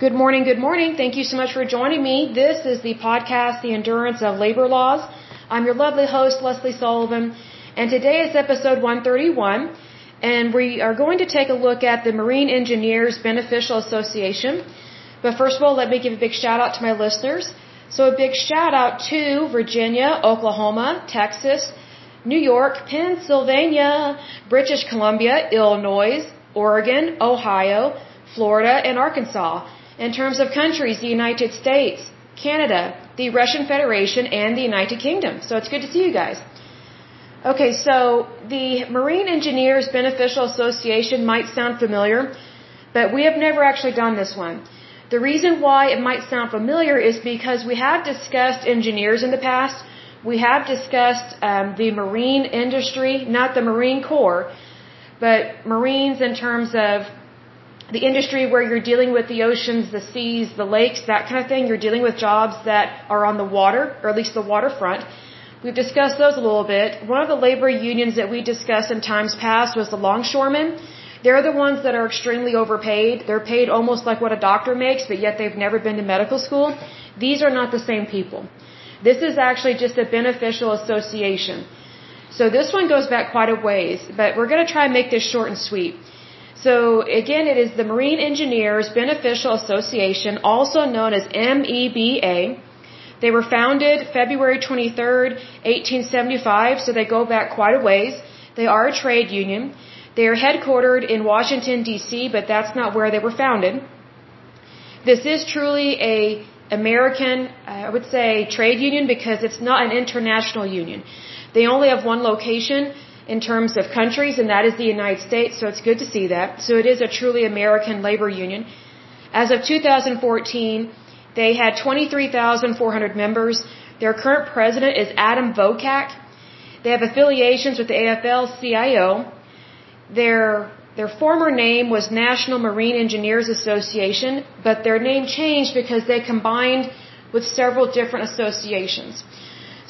Good morning, good morning. Thank you so much for joining me. This is the podcast, The Endurance of Labor Laws. I'm your lovely host, Leslie Sullivan, and today is episode 131, and we are going to take a look at the Marine Engineers Beneficial Association. But first of all, let me give a big shout out to my listeners. So a big shout out to Virginia, Oklahoma, Texas, New York, Pennsylvania, British Columbia, Illinois, Oregon, Ohio, Florida, and Arkansas. In terms of countries, the United States, Canada, the Russian Federation, and the United Kingdom. So it's good to see you guys. Okay, so the Marine Engineers Beneficial Association might sound familiar, but we have never actually done this one. The reason why it might sound familiar is because we have discussed engineers in the past. We have discussed um, the marine industry, not the Marine Corps, but Marines in terms of the industry where you're dealing with the oceans, the seas, the lakes, that kind of thing. You're dealing with jobs that are on the water, or at least the waterfront. We've discussed those a little bit. One of the labor unions that we discussed in times past was the longshoremen. They're the ones that are extremely overpaid. They're paid almost like what a doctor makes, but yet they've never been to medical school. These are not the same people. This is actually just a beneficial association. So this one goes back quite a ways, but we're going to try and make this short and sweet. So again, it is the Marine Engineers Beneficial Association, also known as MEBA. They were founded February 23rd, 1875, so they go back quite a ways. They are a trade union. They are headquartered in Washington, D.C., but that's not where they were founded. This is truly a American, I would say, trade union because it's not an international union. They only have one location, in terms of countries, and that is the United States, so it's good to see that. So it is a truly American labor union. As of 2014, they had 23,400 members. Their current president is Adam Vokac. They have affiliations with the AFL-CIO. Their their former name was National Marine Engineers Association, but their name changed because they combined with several different associations.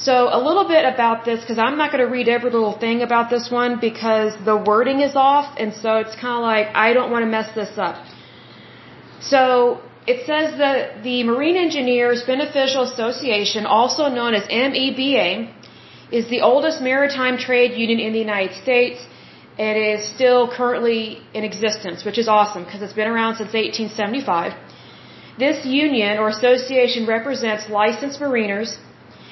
So a little bit about this, because I'm not going to read every little thing about this one because the wording is off, and so it's kind of like I don't want to mess this up. So it says that the Marine Engineers Beneficial Association, also known as MEBA, is the oldest maritime trade union in the United States. It is still currently in existence, which is awesome because it's been around since 1875. This union or association represents licensed mariners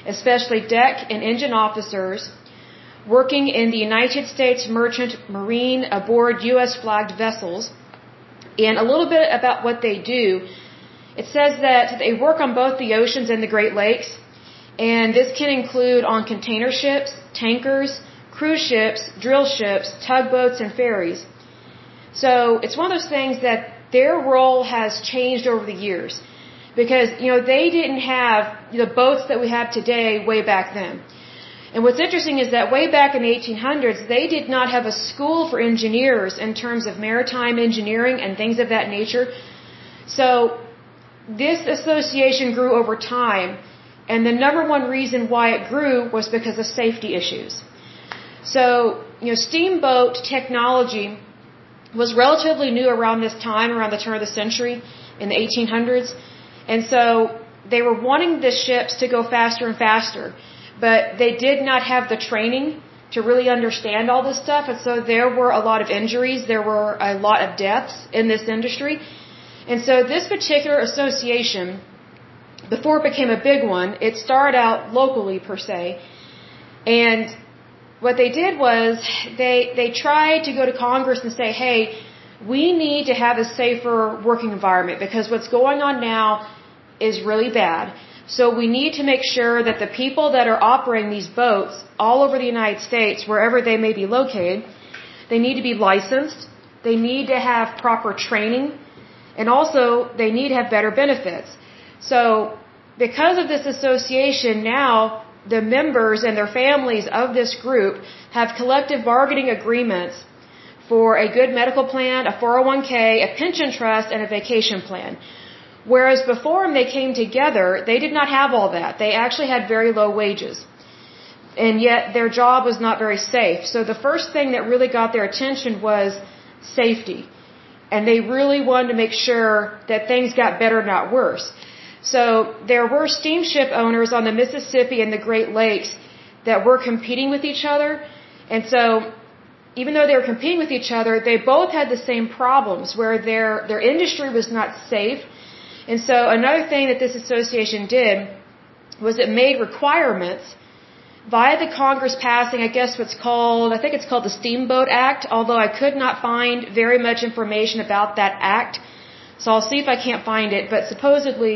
especially deck and engine officers working in the United States Merchant Marine aboard U.S. flagged vessels. And a little bit about what they do. It says that they work on both the oceans and the Great Lakes. And this can include on container ships, tankers, cruise ships, drill ships, tugboats, and ferries. So it's one of those things that their role has changed over the years because you know they didn't have the boats that we have today way back then. And what's interesting is that way back in the 1800s, they did not have a school for engineers in terms of maritime engineering and things of that nature. So this association grew over time, and the number one reason why it grew was because of safety issues. So, you know, steamboat technology was relatively new around this time, around the turn of the century in the 1800s. And so they were wanting the ships to go faster and faster, but they did not have the training to really understand all this stuff. And so there were a lot of injuries, there were a lot of deaths in this industry. And so this particular association, before it became a big one, it started out locally per se. And what they did was they, they tried to go to Congress and say, hey, we need to have a safer working environment because what's going on now is really bad. So we need to make sure that the people that are operating these boats all over the United States, wherever they may be located, they need to be licensed, they need to have proper training, and also they need to have better benefits. So because of this association now, the members and their families of this group have collective bargaining agreements for a good medical plan, a 401k, a pension trust, and a vacation plan. Whereas before when they came together, they did not have all that. They actually had very low wages. And yet their job was not very safe. So the first thing that really got their attention was safety. and they really wanted to make sure that things got better, not worse. So there were steamship owners on the Mississippi and the Great Lakes that were competing with each other. And so even though they were competing with each other, they both had the same problems where their, their industry was not safe. And so another thing that this association did was it made requirements via the Congress passing, I guess what's called, I think it's called the Steamboat Act, although I could not find very much information about that act. So I'll see if I can't find it. But supposedly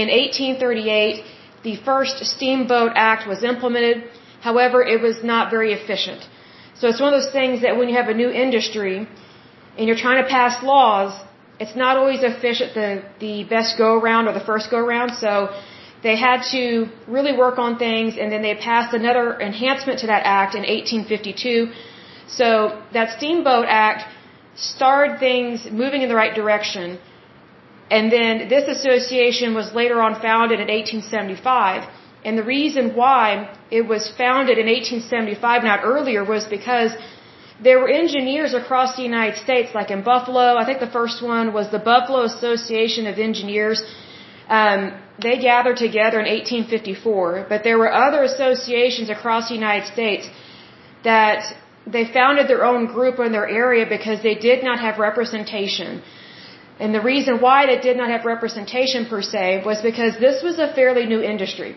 in 1838, the first Steamboat Act was implemented. However, it was not very efficient. So it's one of those things that when you have a new industry and you're trying to pass laws, it's not always efficient the, the best go around or the first go around. So they had to really work on things and then they passed another enhancement to that act in 1852. So that Steamboat Act started things moving in the right direction. And then this association was later on founded in 1875. And the reason why it was founded in 1875, not earlier, was because there were engineers across the United States, like in Buffalo. I think the first one was the Buffalo Association of Engineers. Um, they gathered together in 1854, but there were other associations across the United States that they founded their own group in their area because they did not have representation. And the reason why they did not have representation per se was because this was a fairly new industry.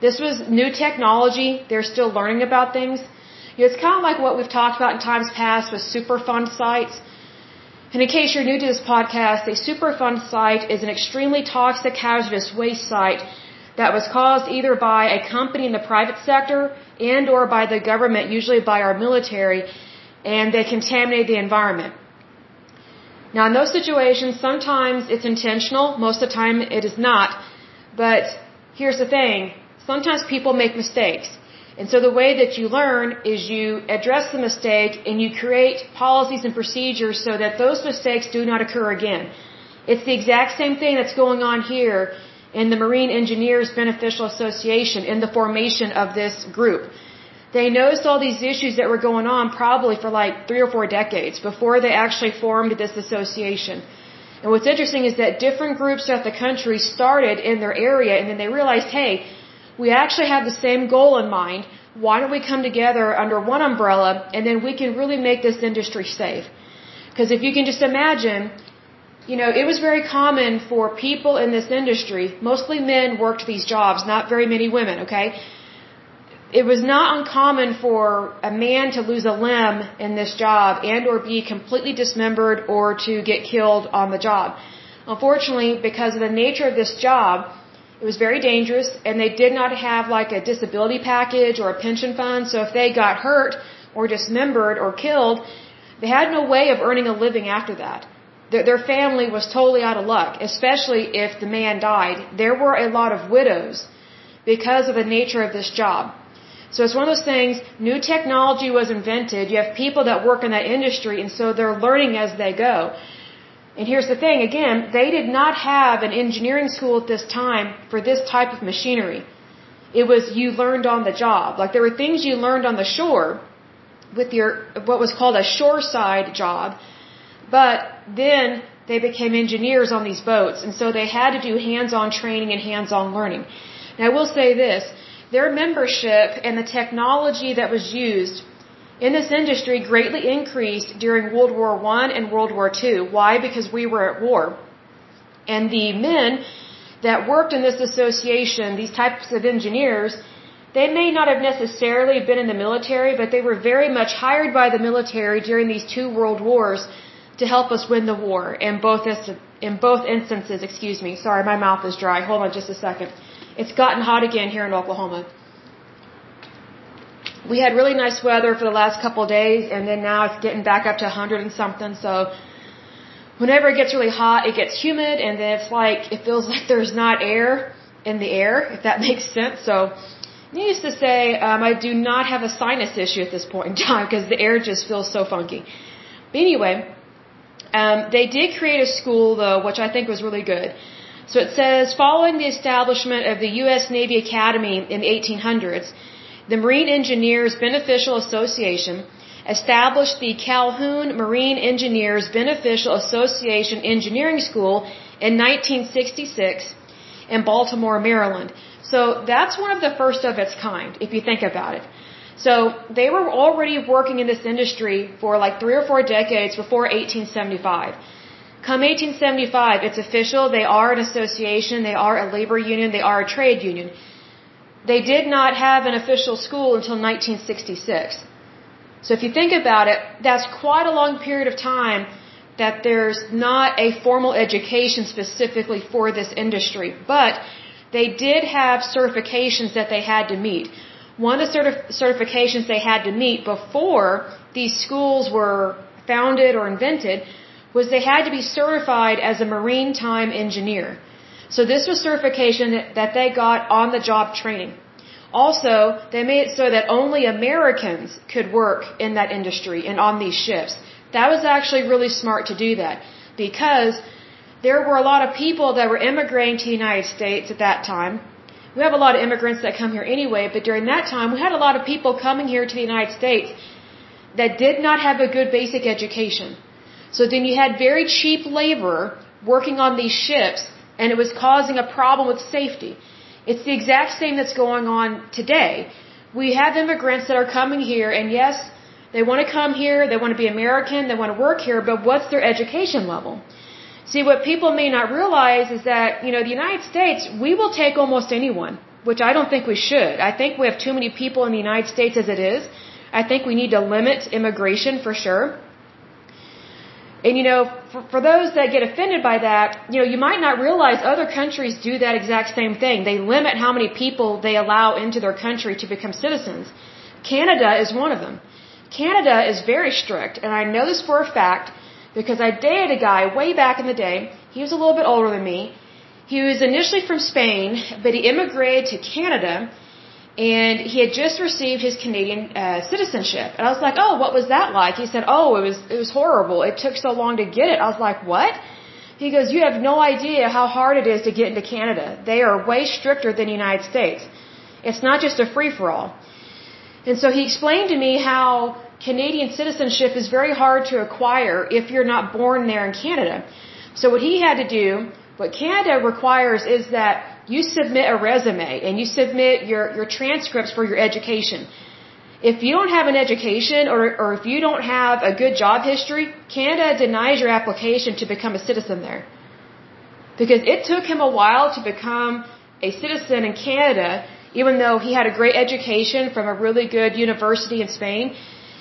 This was new technology. They're still learning about things. You know, it's kind of like what we've talked about in times past with Superfund sites. And in case you're new to this podcast, a Superfund site is an extremely toxic hazardous waste site that was caused either by a company in the private sector and or by the government, usually by our military, and they contaminate the environment. Now in those situations, sometimes it's intentional, most of the time it is not. But here's the thing, sometimes people make mistakes. And so the way that you learn is you address the mistake and you create policies and procedures so that those mistakes do not occur again. It's the exact same thing that's going on here in the Marine Engineers Beneficial Association in the formation of this group. They noticed all these issues that were going on probably for like three or four decades before they actually formed this association. And what's interesting is that different groups throughout the country started in their area and then they realized, hey, we actually have the same goal in mind. Why don't we come together under one umbrella and then we can really make this industry safe? Because if you can just imagine, you know, it was very common for people in this industry, mostly men worked these jobs, not very many women, okay? It was not uncommon for a man to lose a limb in this job and or be completely dismembered or to get killed on the job. Unfortunately, because of the nature of this job, it was very dangerous, and they did not have like a disability package or a pension fund. So if they got hurt or dismembered or killed, they had no way of earning a living after that. Their family was totally out of luck, especially if the man died. There were a lot of widows because of the nature of this job. So it's one of those things, new technology was invented, you have people that work in that industry, and so they're learning as they go. And here's the thing, again, they did not have an engineering school at this time for this type of machinery. It was you learned on the job. Like there were things you learned on the shore with your, what was called a shoreside job, but then they became engineers on these boats, and so they had to do hands-on training and hands-on learning. Now I will say this, their membership and the technology that was used in this industry greatly increased during World War I and World War II. Why? Because we were at war. And the men that worked in this association, these types of engineers, they may not have necessarily been in the military, but they were very much hired by the military during these two world wars to help us win the war. In both in both instances, excuse me. Sorry, my mouth is dry. Hold on just a second. It's gotten hot again here in Oklahoma we had really nice weather for the last couple days, and then now it's getting back up to 100 and something. So whenever it gets really hot, it gets humid, and then it's like it feels like there's not air in the air, if that makes sense. So needless to say, um, I do not have a sinus issue at this point in time because the air just feels so funky. But anyway, um, they did create a school though, which I think was really good. So it says, following the establishment of the U.S. Navy Academy in the 1800s, the Marine Engineers Beneficial Association established the Calhoon Marine Engineers Beneficial Association Engineering School in 1966 in Baltimore, Maryland. So that's one of the first of its kind, if you think about it. So they were already working in this industry for like three or four decades before 1875. Come 1875, it's official. They are an association. They are a labor union. They are a trade union. They did not have an official school until 1966. So if you think about it, that's quite a long period of time that there's not a formal education specifically for this industry. But they did have certifications that they had to meet. One of the certif- certifications they had to meet before these schools were founded or invented was they had to be certified as a maritime engineer. So this was certification that they got on the job training. Also, they made it so that only Americans could work in that industry and on these ships. That was actually really smart to do that because there were a lot of people that were immigrating to the United States at that time we have a lot of immigrants that come here anyway, but during that time, we had a lot of people coming here to the United States that did not have a good basic education. So then you had very cheap labor working on these ships, and it was causing a problem with safety. It's the exact same that's going on today. We have immigrants that are coming here, and yes, they want to come here, they want to be American, they want to work here, but what's their education level? See, what people may not realize is that, you know, the United States, we will take almost anyone, which I don't think we should. I think we have too many people in the United States as it is. I think we need to limit immigration for sure. And, you know, for, for those that get offended by that, you know, you might not realize other countries do that exact same thing. They limit how many people they allow into their country to become citizens. Canada is one of them. Canada is very strict, and I know this for a fact because I dated a guy way back in the day. He was a little bit older than me. He was initially from Spain, but he immigrated to Canada and he had just received his Canadian uh, citizenship. And I was like, "Oh, what was that like?" He said, "Oh, it was it was horrible. It took so long to get it." I was like, "What?" He goes, "You have no idea how hard it is to get into Canada. They are way stricter than the United States. It's not just a free for all." And so he explained to me how Canadian citizenship is very hard to acquire if you're not born there in Canada. So what he had to do, what Canada requires is that you submit a resume and you submit your, your transcripts for your education. If you don't have an education or, or if you don't have a good job history, Canada denies your application to become a citizen there. Because it took him a while to become a citizen in Canada, even though he had a great education from a really good university in Spain.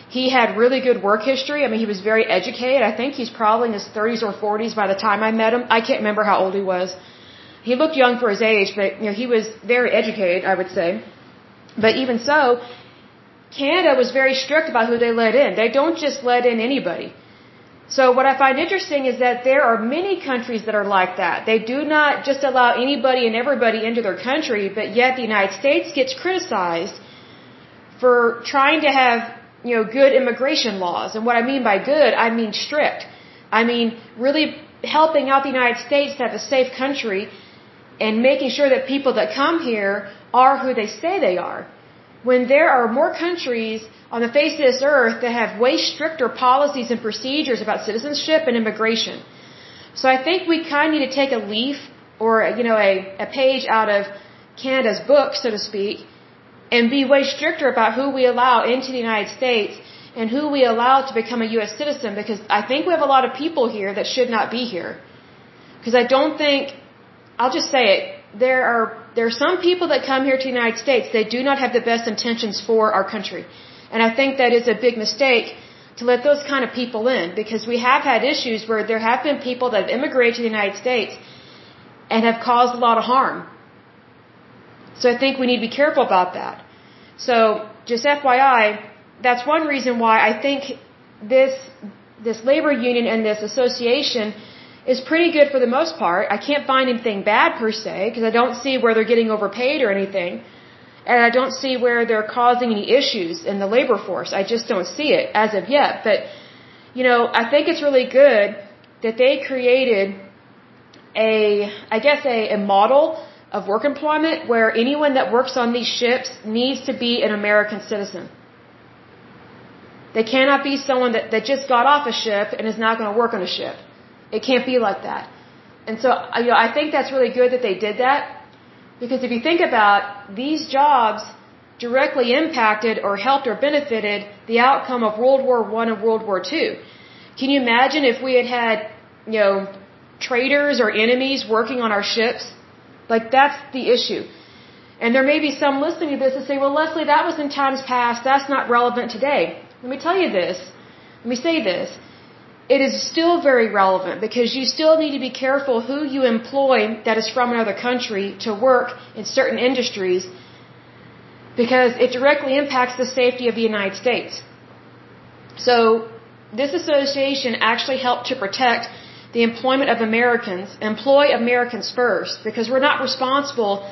He had really good work history. I mean, he was very educated. I think he's probably in his 30s or 40s by the time I met him. I can't remember how old he was. He looked young for his age, but you know, he was very educated, I would say. But even so, Canada was very strict about who they let in. They don't just let in anybody. So what I find interesting is that there are many countries that are like that. They do not just allow anybody and everybody into their country, but yet the United States gets criticized for trying to have you know, good immigration laws. And what I mean by good, I mean strict. I mean really helping out the United States to have a safe country and making sure that people that come here are who they say they are. When there are more countries on the face of this earth that have way stricter policies and procedures about citizenship and immigration. So I think we kind of need to take a leaf or, you know, a, a page out of Canada's book, so to speak, and be way stricter about who we allow into the United States and who we allow to become a U.S. citizen because I think we have a lot of people here that should not be here. Because I don't think, I'll just say it, there are, there are some people that come here to the United States, they do not have the best intentions for our country. And I think that is a big mistake to let those kind of people in because we have had issues where there have been people that have immigrated to the United States and have caused a lot of harm. So I think we need to be careful about that. So just FYI, that's one reason why I think this this labor union and this association is pretty good for the most part. I can't find anything bad per se because I don't see where they're getting overpaid or anything. And I don't see where they're causing any issues in the labor force. I just don't see it as of yet. But, you know, I think it's really good that they created a, I guess, a, a model of work employment where anyone that works on these ships needs to be an American citizen. They cannot be someone that, that just got off a ship and is not going to work on a ship. It can't be like that. And so, uh, you know, I think that's really good that they did that because if you think about these jobs directly impacted or helped or benefited the outcome of World War One and World War Two. Can you imagine if we had had, you know, traitors or enemies working on our ships? Like that's the issue. And there may be some listening to this and say, well, Leslie, that was in times past. That's not relevant today. Let me tell you this. Let me say this. It is still very relevant because you still need to be careful who you employ that is from another country to work in certain industries because it directly impacts the safety of the United States. So this association actually helped to protect the employment of Americans, employ Americans first, because we're not responsible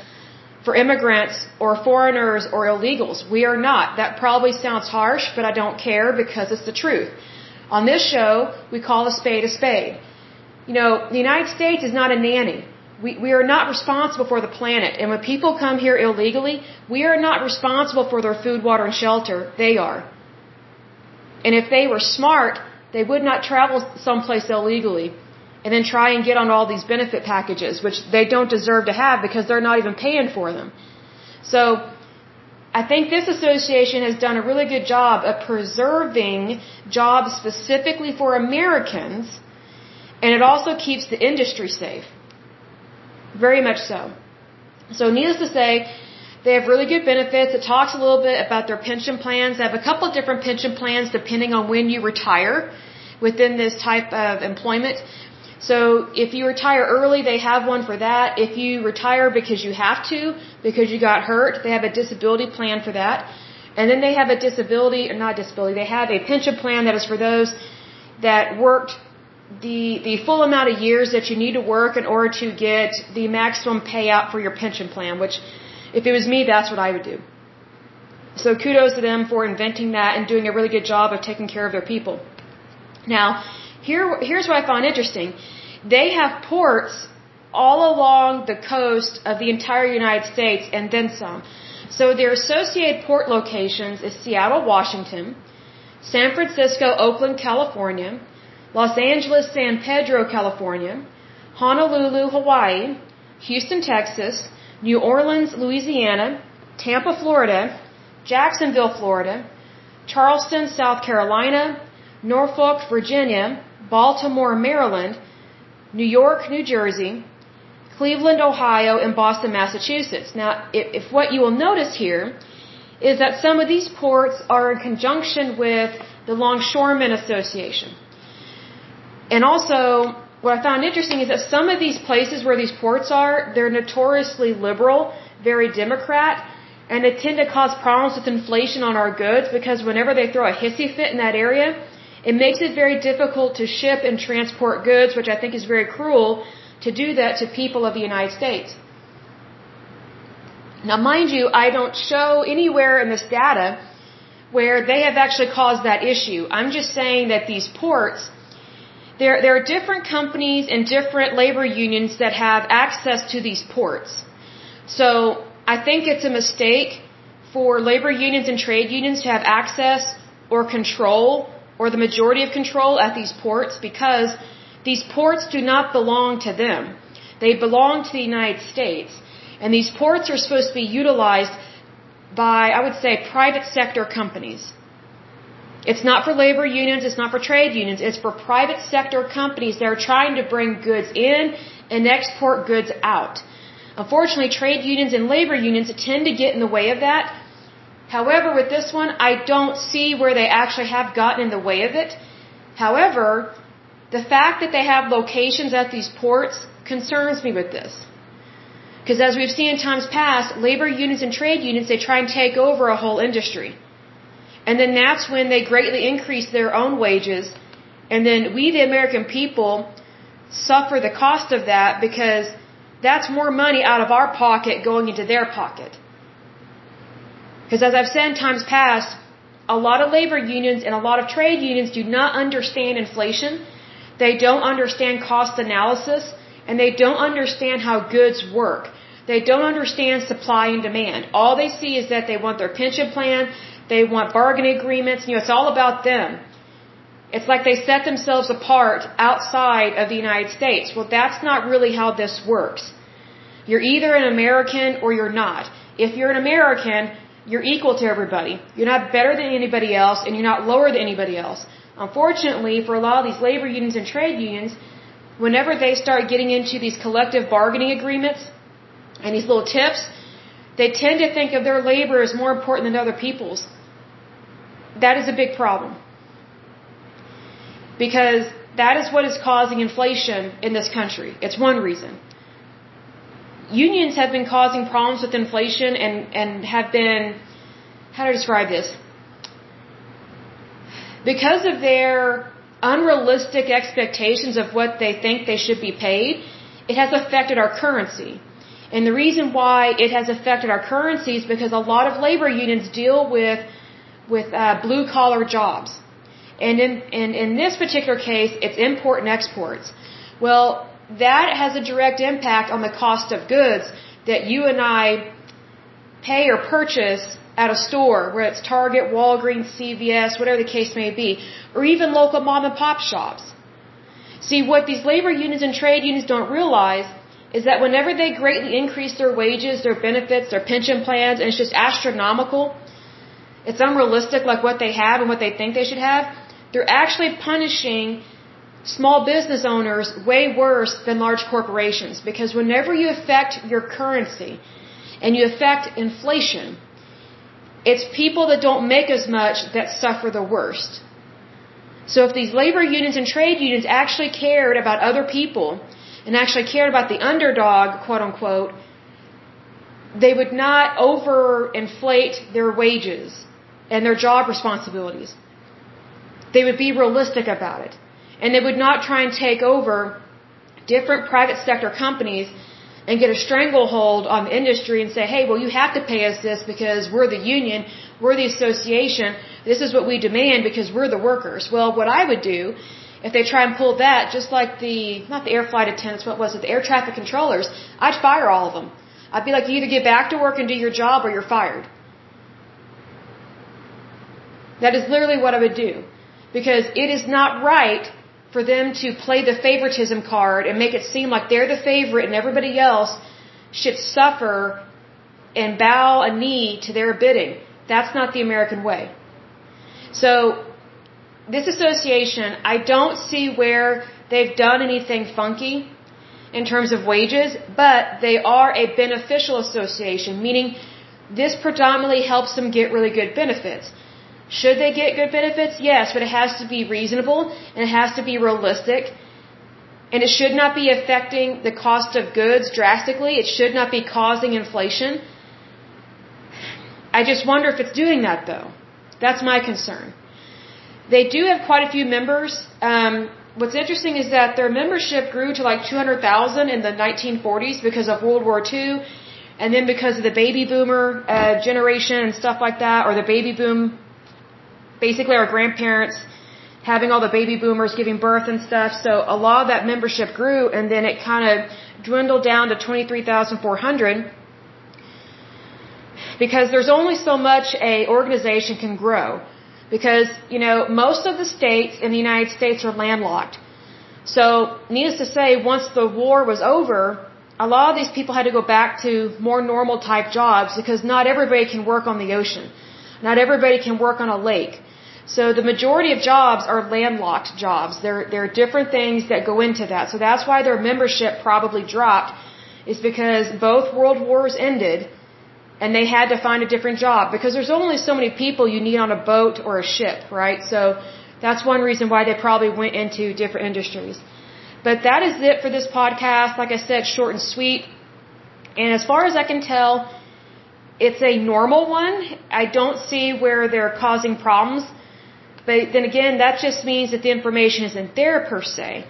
for immigrants or foreigners or illegals. We are not. That probably sounds harsh, but I don't care because it's the truth. On this show, we call a spade a spade. You know, the United States is not a nanny. We, we are not responsible for the planet. And when people come here illegally, we are not responsible for their food, water, and shelter. They are. And if they were smart, they would not travel someplace illegally and then try and get on all these benefit packages, which they don't deserve to have because they're not even paying for them. So, I think this association has done a really good job of preserving jobs specifically for Americans, and it also keeps the industry safe. Very much so. So needless to say, they have really good benefits. It talks a little bit about their pension plans. They have a couple of different pension plans depending on when you retire within this type of employment. So if you retire early, they have one for that. If you retire because you have to, because you got hurt, they have a disability plan for that. And then they have a disability, or not disability, they have a pension plan that is for those that worked the the full amount of years that you need to work in order to get the maximum payout for your pension plan, which if it was me, that's what I would do. So kudos to them for inventing that and doing a really good job of taking care of their people. Now, here here's what I found interesting. They have ports all along the coast of the entire United States and then some. So their associated port locations is Seattle, Washington, San Francisco, Oakland, California, Los Angeles, San Pedro, California, Honolulu, Hawaii, Houston, Texas, New Orleans, Louisiana, Tampa, Florida, Jacksonville, Florida, Charleston, South Carolina, Norfolk, Virginia, Baltimore, Maryland, New York, New Jersey, Cleveland, Ohio, and Boston, Massachusetts. Now, if, if what you will notice here is that some of these ports are in conjunction with the Longshoremen Association. And also, what I found interesting is that some of these places where these ports are, they're notoriously liberal, very Democrat, and they tend to cause problems with inflation on our goods because whenever they throw a hissy fit in that area, it makes it very difficult to ship and transport goods, which I think is very cruel to do that to people of the United States. Now, mind you, I don't show anywhere in this data where they have actually caused that issue. I'm just saying that these ports there, there are different companies and different labor unions that have access to these ports. So I think it's a mistake for labor unions and trade unions to have access or control or the majority of control at these ports because these ports do not belong to them. They belong to the United States. And these ports are supposed to be utilized by, I would say, private sector companies. It's not for labor unions, it's not for trade unions, it's for private sector companies that are trying to bring goods in and export goods out. Unfortunately, trade unions and labor unions tend to get in the way of that. However, with this one, I don't see where they actually have gotten in the way of it. However, the fact that they have locations at these ports concerns me with this. Because as we've seen in times past, labor unions and trade unions, they try and take over a whole industry. And then that's when they greatly increase their own wages. And then we, the American people, suffer the cost of that because that's more money out of our pocket going into their pocket. Because as I've said in times past, a lot of labor unions and a lot of trade unions do not understand inflation. They don't understand cost analysis and they don't understand how goods work. They don't understand supply and demand. All they see is that they want their pension plan, They want bargaining agreements. You know, it's all about them. It's like they set themselves apart outside of the United States. Well, that's not really how this works. You're either an American or you're not. If you're an American, you're equal to everybody. You're not better than anybody else and you're not lower than anybody else. Unfortunately, for a lot of these labor unions and trade unions, whenever they start getting into these collective bargaining agreements and these little tips, they tend to think of their labor as more important than other people's. That is a big problem. Because that is what is causing inflation in this country. It's one reason. Unions have been causing problems with inflation and, and have been, how do I describe this? Because of their unrealistic expectations of what they think they should be paid, it has affected our currency. And the reason why it has affected our currency is because a lot of labor unions deal with with uh, blue collar jobs. And in, in in this particular case, it's import and exports. Well, that has a direct impact on the cost of goods that you and I pay or purchase at a store, where it's Target, Walgreens, CVS, whatever the case may be, or even local mom and pop shops. See, what these labor unions and trade unions don't realize is that whenever they greatly increase their wages, their benefits, their pension plans, and it's just astronomical, it's unrealistic like what they have and what they think they should have, they're actually punishing small business owners way worse than large corporations because whenever you affect your currency and you affect inflation, it's people that don't make as much that suffer the worst. So if these labor unions and trade unions actually cared about other people and actually cared about the underdog, quote unquote, they would not overinflate their wages and their job responsibilities. They would be realistic about it. And they would not try and take over different private sector companies and get a stranglehold on the industry and say, hey, well, you have to pay us this because we're the union, we're the association, this is what we demand because we're the workers. Well, what I would do if they try and pull that, just like the, not the air flight attendants, what was it, the air traffic controllers, I'd fire all of them. I'd be like, you either get back to work and do your job or you're fired. That is literally what I would do. Because it is not right for them to play the favoritism card and make it seem like they're the favorite and everybody else should suffer and bow a knee to their bidding. That's not the American way. So this association, I don't see where they've done anything funky in terms of wages, but they are a beneficial association, meaning this predominantly helps them get really good benefits. Should they get good benefits? Yes, but it has to be reasonable and it has to be realistic. And it should not be affecting the cost of goods drastically. It should not be causing inflation. I just wonder if it's doing that though. That's my concern. They do have quite a few members. Um, what's interesting is that their membership grew to like 200,000 in the 1940s because of World War II, and then because of the baby boomer uh, generation and stuff like that, or the baby boom, basically our grandparents having all the baby boomers giving birth and stuff. So a lot of that membership grew, and then it kind of dwindled down to 23,400 because there's only so much a organization can grow. Because, you know, most of the states in the United States are landlocked. So, needless to say, once the war was over, a lot of these people had to go back to more normal type jobs because not everybody can work on the ocean. Not everybody can work on a lake. So the majority of jobs are landlocked jobs. There, there are different things that go into that. So that's why their membership probably dropped, is because both world wars ended and they had to find a different job because there's only so many people you need on a boat or a ship, right? So that's one reason why they probably went into different industries. But that is it for this podcast. Like I said, short and sweet. And as far as I can tell, it's a normal one. I don't see where they're causing problems. But then again, that just means that the information isn't there per se.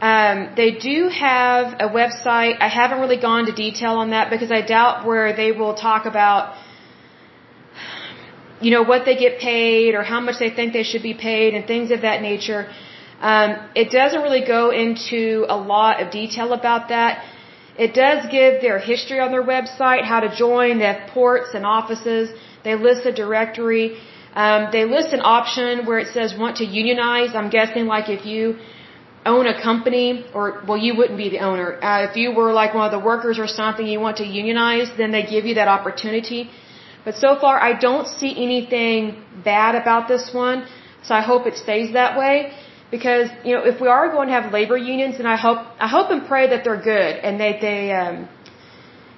Um, they do have a website. I haven't really gone to detail on that because I doubt where they will talk about, you know, what they get paid or how much they think they should be paid and things of that nature. Um, it doesn't really go into a lot of detail about that. It does give their history on their website, how to join. They have ports and offices. They list a directory. Um, they list an option where it says want to unionize. I'm guessing like if you own a company or well you wouldn't be the owner. Uh, if you were like one of the workers or something you want to unionize then they give you that opportunity. But so far I don't see anything bad about this one so I hope it stays that way. Because you know if we are going to have labor unions and I hope I hope and pray that they're good and that they um,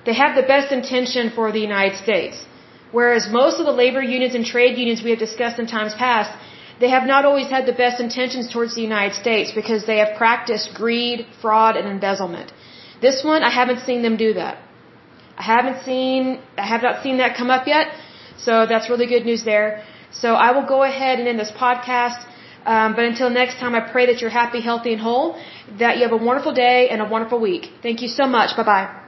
they have the best intention for the United States whereas most of the labor unions and trade unions we have discussed in times past they have not always had the best intentions towards the United States because they have practiced greed, fraud, and embezzlement. This one, I haven't seen them do that. I haven't seen, I have not seen that come up yet. So that's really good news there. So I will go ahead and end this podcast. Um, but until next time, I pray that you're happy, healthy, and whole, that you have a wonderful day and a wonderful week. Thank you so much. Bye bye.